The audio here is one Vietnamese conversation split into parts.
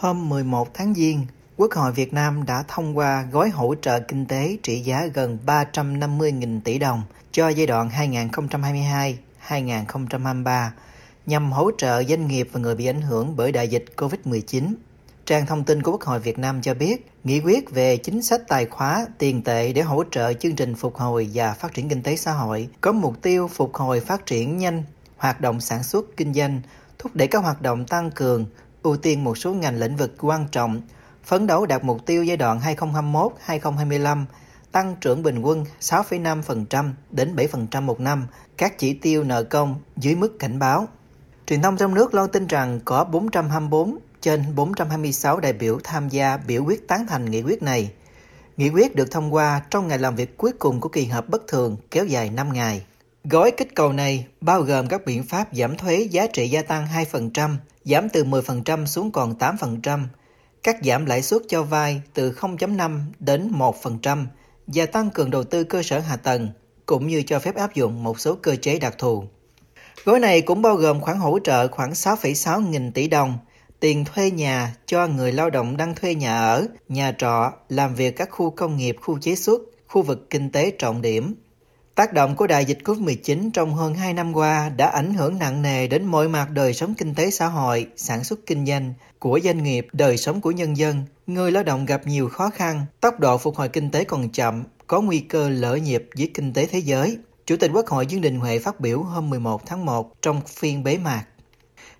Hôm 11 tháng Giêng, Quốc hội Việt Nam đã thông qua gói hỗ trợ kinh tế trị giá gần 350.000 tỷ đồng cho giai đoạn 2022-2023 nhằm hỗ trợ doanh nghiệp và người bị ảnh hưởng bởi đại dịch COVID-19. Trang thông tin của Quốc hội Việt Nam cho biết, nghị quyết về chính sách tài khóa tiền tệ để hỗ trợ chương trình phục hồi và phát triển kinh tế xã hội có mục tiêu phục hồi phát triển nhanh hoạt động sản xuất kinh doanh, thúc đẩy các hoạt động tăng cường, ưu tiên một số ngành lĩnh vực quan trọng, phấn đấu đạt mục tiêu giai đoạn 2021-2025 tăng trưởng bình quân 6,5% đến 7% một năm, các chỉ tiêu nợ công dưới mức cảnh báo. Truyền thông trong nước loan tin rằng có 424 trên 426 đại biểu tham gia biểu quyết tán thành nghị quyết này. Nghị quyết được thông qua trong ngày làm việc cuối cùng của kỳ họp bất thường kéo dài 5 ngày. Gói kích cầu này bao gồm các biện pháp giảm thuế giá trị gia tăng 2%, giảm từ 10% xuống còn 8%, cắt giảm lãi suất cho vay từ 0.5 đến 1% và tăng cường đầu tư cơ sở hạ tầng, cũng như cho phép áp dụng một số cơ chế đặc thù. Gói này cũng bao gồm khoản hỗ trợ khoảng 6,6 nghìn tỷ đồng, tiền thuê nhà cho người lao động đang thuê nhà ở, nhà trọ, làm việc các khu công nghiệp, khu chế xuất, khu vực kinh tế trọng điểm, Tác động của đại dịch COVID-19 trong hơn 2 năm qua đã ảnh hưởng nặng nề đến mọi mặt đời sống kinh tế xã hội, sản xuất kinh doanh của doanh nghiệp, đời sống của nhân dân. Người lao động gặp nhiều khó khăn, tốc độ phục hồi kinh tế còn chậm, có nguy cơ lỡ nhịp với kinh tế thế giới. Chủ tịch Quốc hội Dương Đình Huệ phát biểu hôm 11 tháng 1 trong phiên bế mạc.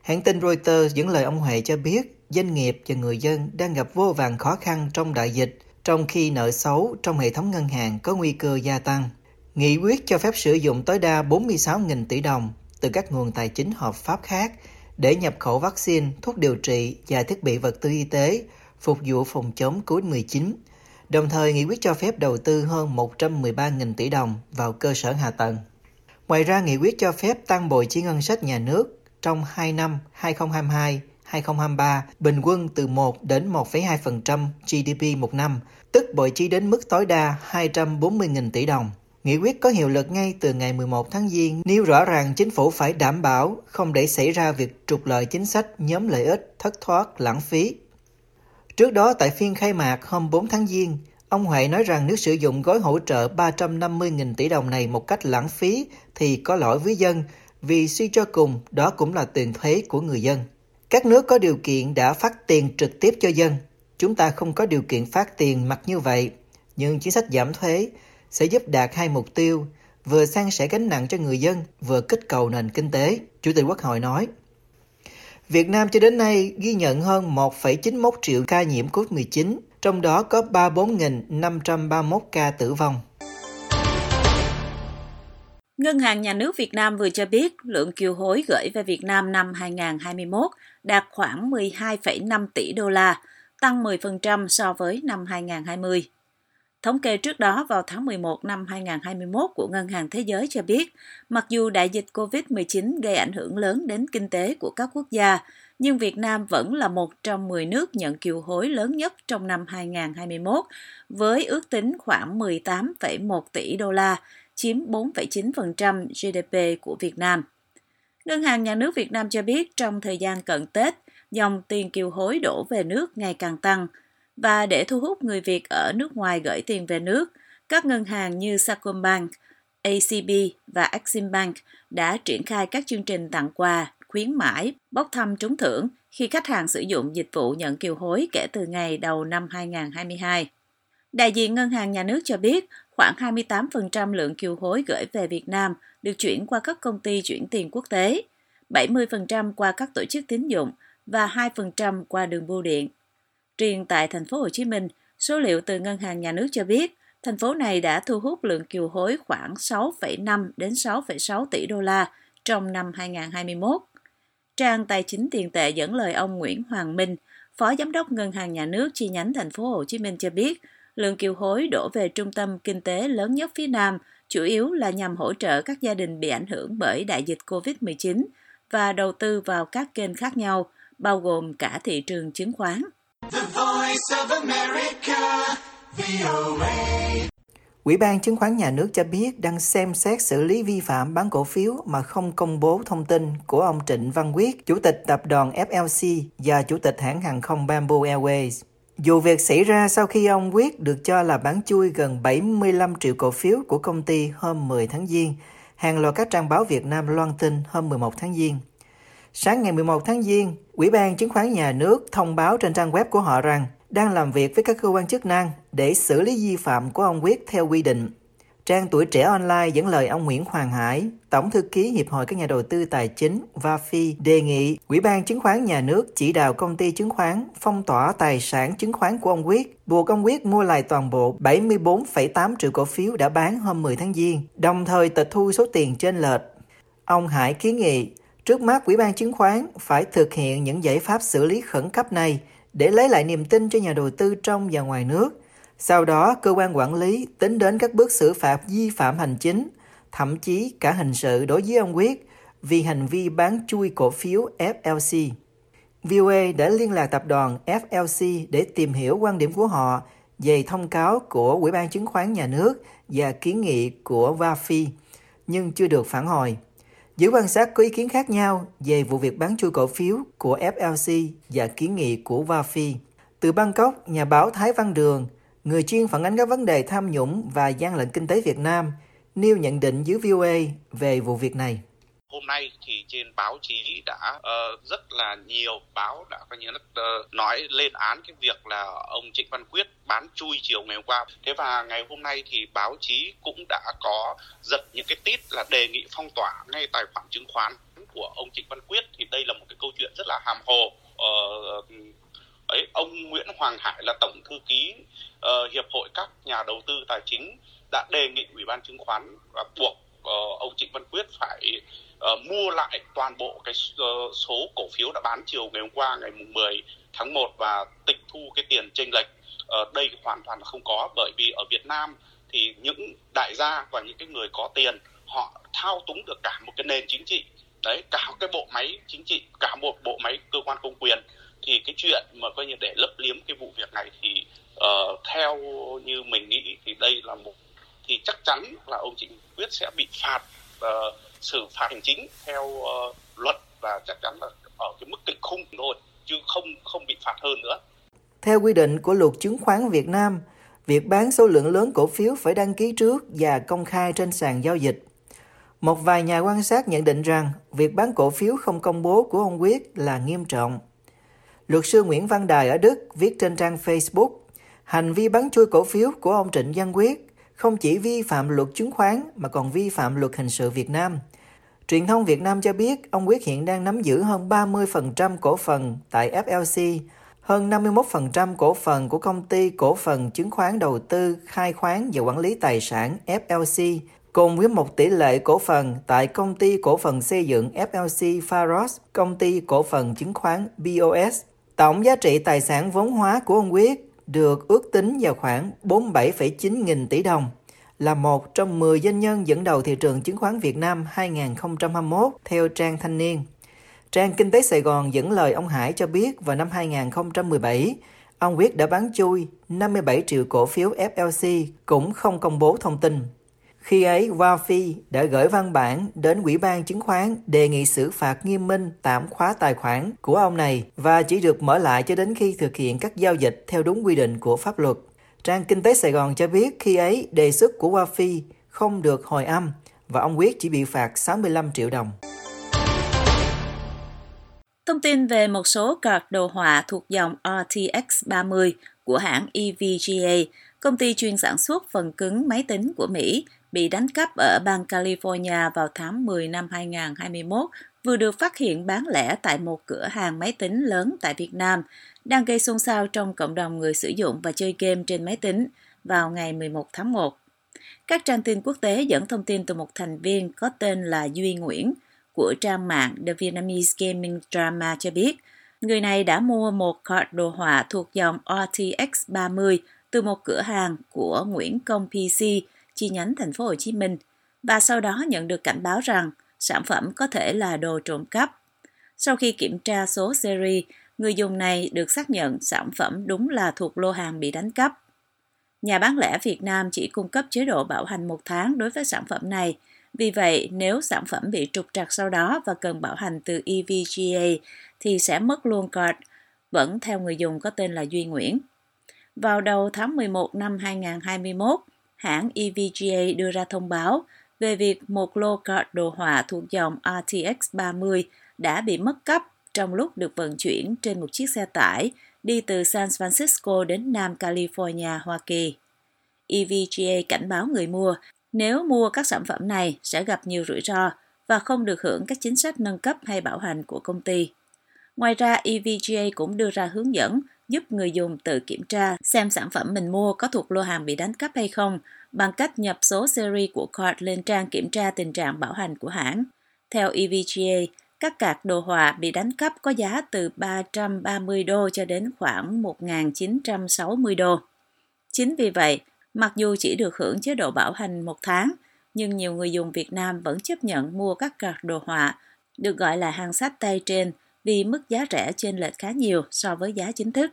Hãng tin Reuters dẫn lời ông Huệ cho biết doanh nghiệp và người dân đang gặp vô vàng khó khăn trong đại dịch, trong khi nợ xấu trong hệ thống ngân hàng có nguy cơ gia tăng. Nghị quyết cho phép sử dụng tối đa 46.000 tỷ đồng từ các nguồn tài chính hợp pháp khác để nhập khẩu vaccine, thuốc điều trị và thiết bị vật tư y tế phục vụ phòng chống COVID-19. Đồng thời, nghị quyết cho phép đầu tư hơn 113.000 tỷ đồng vào cơ sở hạ tầng. Ngoài ra, nghị quyết cho phép tăng bội chi ngân sách nhà nước trong 2 năm 2022-2023 bình quân từ 1 đến 1,2% GDP một năm, tức bội chi đến mức tối đa 240.000 tỷ đồng. Nghị quyết có hiệu lực ngay từ ngày 11 tháng Giêng, nêu rõ rằng chính phủ phải đảm bảo không để xảy ra việc trục lợi chính sách nhóm lợi ích, thất thoát, lãng phí. Trước đó tại phiên khai mạc hôm 4 tháng Giêng, ông Huệ nói rằng nếu sử dụng gói hỗ trợ 350.000 tỷ đồng này một cách lãng phí thì có lỗi với dân, vì suy cho cùng đó cũng là tiền thuế của người dân. Các nước có điều kiện đã phát tiền trực tiếp cho dân. Chúng ta không có điều kiện phát tiền mặt như vậy, nhưng chính sách giảm thuế sẽ giúp đạt hai mục tiêu, vừa san sẻ gánh nặng cho người dân, vừa kích cầu nền kinh tế, Chủ tịch Quốc hội nói. Việt Nam cho đến nay ghi nhận hơn 1,91 triệu ca nhiễm COVID-19, trong đó có 34.531 ca tử vong. Ngân hàng Nhà nước Việt Nam vừa cho biết lượng kiều hối gửi về Việt Nam năm 2021 đạt khoảng 12,5 tỷ đô la, tăng 10% so với năm 2020. Thống kê trước đó vào tháng 11 năm 2021 của Ngân hàng Thế giới cho biết, mặc dù đại dịch COVID-19 gây ảnh hưởng lớn đến kinh tế của các quốc gia, nhưng Việt Nam vẫn là một trong 10 nước nhận kiều hối lớn nhất trong năm 2021, với ước tính khoảng 18,1 tỷ đô la, chiếm 4,9% GDP của Việt Nam. Ngân hàng Nhà nước Việt Nam cho biết trong thời gian cận Tết, dòng tiền kiều hối đổ về nước ngày càng tăng – và để thu hút người Việt ở nước ngoài gửi tiền về nước, các ngân hàng như Sacombank, ACB và Eximbank đã triển khai các chương trình tặng quà, khuyến mãi, bốc thăm trúng thưởng khi khách hàng sử dụng dịch vụ nhận kiều hối kể từ ngày đầu năm 2022. Đại diện Ngân hàng Nhà nước cho biết khoảng 28% lượng kiều hối gửi về Việt Nam được chuyển qua các công ty chuyển tiền quốc tế, 70% qua các tổ chức tín dụng và 2% qua đường bưu điện. Riêng tại thành phố Hồ Chí Minh, số liệu từ Ngân hàng Nhà nước cho biết, thành phố này đã thu hút lượng kiều hối khoảng 6,5 đến 6,6 tỷ đô la trong năm 2021. Trang Tài chính tiền tệ dẫn lời ông Nguyễn Hoàng Minh, Phó Giám đốc Ngân hàng Nhà nước chi nhánh thành phố Hồ Chí Minh cho biết, lượng kiều hối đổ về trung tâm kinh tế lớn nhất phía Nam chủ yếu là nhằm hỗ trợ các gia đình bị ảnh hưởng bởi đại dịch COVID-19 và đầu tư vào các kênh khác nhau, bao gồm cả thị trường chứng khoán. Ủy ban Chứng khoán Nhà nước cho biết đang xem xét xử lý vi phạm bán cổ phiếu mà không công bố thông tin của ông Trịnh Văn Quyết, Chủ tịch tập đoàn FLC và Chủ tịch hãng hàng không Bamboo Airways. Dù việc xảy ra sau khi ông Quyết được cho là bán chui gần 75 triệu cổ phiếu của công ty hôm 10 tháng Giêng, hàng loạt các trang báo Việt Nam loan tin hôm 11 tháng Giêng. Sáng ngày 11 tháng Giêng, Ủy ban Chứng khoán Nhà nước thông báo trên trang web của họ rằng đang làm việc với các cơ quan chức năng để xử lý vi phạm của ông Quyết theo quy định. Trang Tuổi Trẻ Online dẫn lời ông Nguyễn Hoàng Hải, Tổng thư ký Hiệp hội các nhà đầu tư tài chính VAFI đề nghị Ủy ban Chứng khoán Nhà nước chỉ đạo công ty chứng khoán phong tỏa tài sản chứng khoán của ông Quyết, buộc ông Quyết mua lại toàn bộ 74,8 triệu cổ phiếu đã bán hôm 10 tháng Giêng, đồng thời tịch thu số tiền trên lệch. Ông Hải kiến nghị, trước mắt Ủy ban Chứng khoán phải thực hiện những giải pháp xử lý khẩn cấp này để lấy lại niềm tin cho nhà đầu tư trong và ngoài nước – sau đó, cơ quan quản lý tính đến các bước xử phạt vi phạm hành chính, thậm chí cả hình sự đối với ông Quyết vì hành vi bán chui cổ phiếu FLC. VOA đã liên lạc tập đoàn FLC để tìm hiểu quan điểm của họ về thông cáo của Ủy ban Chứng khoán Nhà nước và kiến nghị của VAFI, nhưng chưa được phản hồi. Giới quan sát có ý kiến khác nhau về vụ việc bán chui cổ phiếu của FLC và kiến nghị của VAFI. Từ Bangkok, nhà báo Thái Văn Đường – người chuyên phản ánh các vấn đề tham nhũng và gian lận kinh tế Việt Nam, nêu nhận định dưới VOA về vụ việc này. Hôm nay thì trên báo chí đã uh, rất là nhiều báo đã có như uh, nói lên án cái việc là ông Trịnh Văn Quyết bán chui chiều ngày hôm qua. Thế và ngày hôm nay thì báo chí cũng đã có giật những cái tít là đề nghị phong tỏa ngay tài khoản chứng khoán của ông Trịnh Văn Quyết thì đây là một cái câu chuyện rất là hàm hồ. Uh, ấy ông Nguyễn Hoàng Hải là tổng thư ký uh, hiệp hội các nhà đầu tư tài chính đã đề nghị ủy ban chứng khoán và buộc uh, ông Trịnh Văn Quyết phải uh, mua lại toàn bộ cái uh, số cổ phiếu đã bán chiều ngày hôm qua ngày mùng 10 tháng 1 và tịch thu cái tiền chênh lệch. Uh, đây hoàn toàn là không có bởi vì ở Việt Nam thì những đại gia và những cái người có tiền họ thao túng được cả một cái nền chính trị. Đấy cả cái bộ máy chính trị cả một bộ máy cơ quan công quyền. Thì cái chuyện mà coi như để lấp liếm cái vụ việc này thì uh, theo như mình nghĩ thì đây là một thì chắc chắn là ông Trịnh Quyết sẽ bị phạt uh, xử phạt hành chính theo uh, luật và chắc chắn là ở cái mức kịch khung thôi chứ không không bị phạt hơn nữa. Theo quy định của luật chứng khoán Việt Nam, việc bán số lượng lớn cổ phiếu phải đăng ký trước và công khai trên sàn giao dịch. Một vài nhà quan sát nhận định rằng việc bán cổ phiếu không công bố của ông Quyết là nghiêm trọng Luật sư Nguyễn Văn Đài ở Đức viết trên trang Facebook, hành vi bán chui cổ phiếu của ông Trịnh Văn Quyết không chỉ vi phạm luật chứng khoán mà còn vi phạm luật hình sự Việt Nam. Truyền thông Việt Nam cho biết ông Quyết hiện đang nắm giữ hơn 30% cổ phần tại FLC, hơn 51% cổ phần của công ty cổ phần chứng khoán đầu tư, khai khoáng và quản lý tài sản FLC, cùng với một tỷ lệ cổ phần tại công ty cổ phần xây dựng FLC Pharos, công ty cổ phần chứng khoán BOS Tổng giá trị tài sản vốn hóa của ông Quyết được ước tính vào khoảng 47,9 nghìn tỷ đồng, là một trong 10 doanh nhân dẫn đầu thị trường chứng khoán Việt Nam 2021 theo trang Thanh niên. Trang Kinh tế Sài Gòn dẫn lời ông Hải cho biết vào năm 2017, ông Quyết đã bán chui 57 triệu cổ phiếu FLC cũng không công bố thông tin. Khi ấy, WAFI đã gửi văn bản đến Ủy ban chứng khoán đề nghị xử phạt nghiêm minh tạm khóa tài khoản của ông này và chỉ được mở lại cho đến khi thực hiện các giao dịch theo đúng quy định của pháp luật. Trang Kinh tế Sài Gòn cho biết khi ấy đề xuất của WAFI không được hồi âm và ông Quyết chỉ bị phạt 65 triệu đồng. Thông tin về một số card đồ họa thuộc dòng RTX 30 của hãng EVGA, công ty chuyên sản xuất phần cứng máy tính của Mỹ, bị đánh cắp ở bang California vào tháng 10 năm 2021 vừa được phát hiện bán lẻ tại một cửa hàng máy tính lớn tại Việt Nam, đang gây xôn xao trong cộng đồng người sử dụng và chơi game trên máy tính vào ngày 11 tháng 1. Các trang tin quốc tế dẫn thông tin từ một thành viên có tên là Duy Nguyễn của trang mạng The Vietnamese Gaming Drama cho biết, người này đã mua một card đồ họa thuộc dòng RTX 30 từ một cửa hàng của Nguyễn Công PC chi nhánh thành phố Hồ Chí Minh và sau đó nhận được cảnh báo rằng sản phẩm có thể là đồ trộm cắp. Sau khi kiểm tra số series, người dùng này được xác nhận sản phẩm đúng là thuộc lô hàng bị đánh cắp. Nhà bán lẻ Việt Nam chỉ cung cấp chế độ bảo hành một tháng đối với sản phẩm này. Vì vậy, nếu sản phẩm bị trục trặc sau đó và cần bảo hành từ EVGA thì sẽ mất luôn card, vẫn theo người dùng có tên là Duy Nguyễn. Vào đầu tháng 11 năm 2021, hãng EVGA đưa ra thông báo về việc một lô card đồ họa thuộc dòng RTX 30 đã bị mất cắp trong lúc được vận chuyển trên một chiếc xe tải đi từ San Francisco đến Nam California, Hoa Kỳ. EVGA cảnh báo người mua nếu mua các sản phẩm này sẽ gặp nhiều rủi ro và không được hưởng các chính sách nâng cấp hay bảo hành của công ty. Ngoài ra, EVGA cũng đưa ra hướng dẫn giúp người dùng tự kiểm tra xem sản phẩm mình mua có thuộc lô hàng bị đánh cắp hay không bằng cách nhập số series của card lên trang kiểm tra tình trạng bảo hành của hãng. Theo EVGA, các card đồ họa bị đánh cắp có giá từ 330 đô cho đến khoảng 1.960 đô. Chính vì vậy, mặc dù chỉ được hưởng chế độ bảo hành một tháng, nhưng nhiều người dùng Việt Nam vẫn chấp nhận mua các card đồ họa, được gọi là hàng sách tay trên, vì mức giá rẻ trên lệch khá nhiều so với giá chính thức.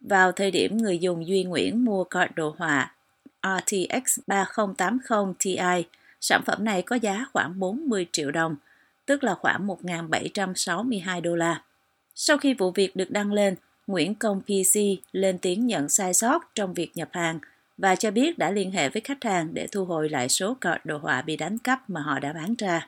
Vào thời điểm người dùng Duy Nguyễn mua card đồ họa RTX 3080 Ti, sản phẩm này có giá khoảng 40 triệu đồng, tức là khoảng 1.762 đô la. Sau khi vụ việc được đăng lên, Nguyễn Công PC lên tiếng nhận sai sót trong việc nhập hàng và cho biết đã liên hệ với khách hàng để thu hồi lại số card đồ họa bị đánh cắp mà họ đã bán ra.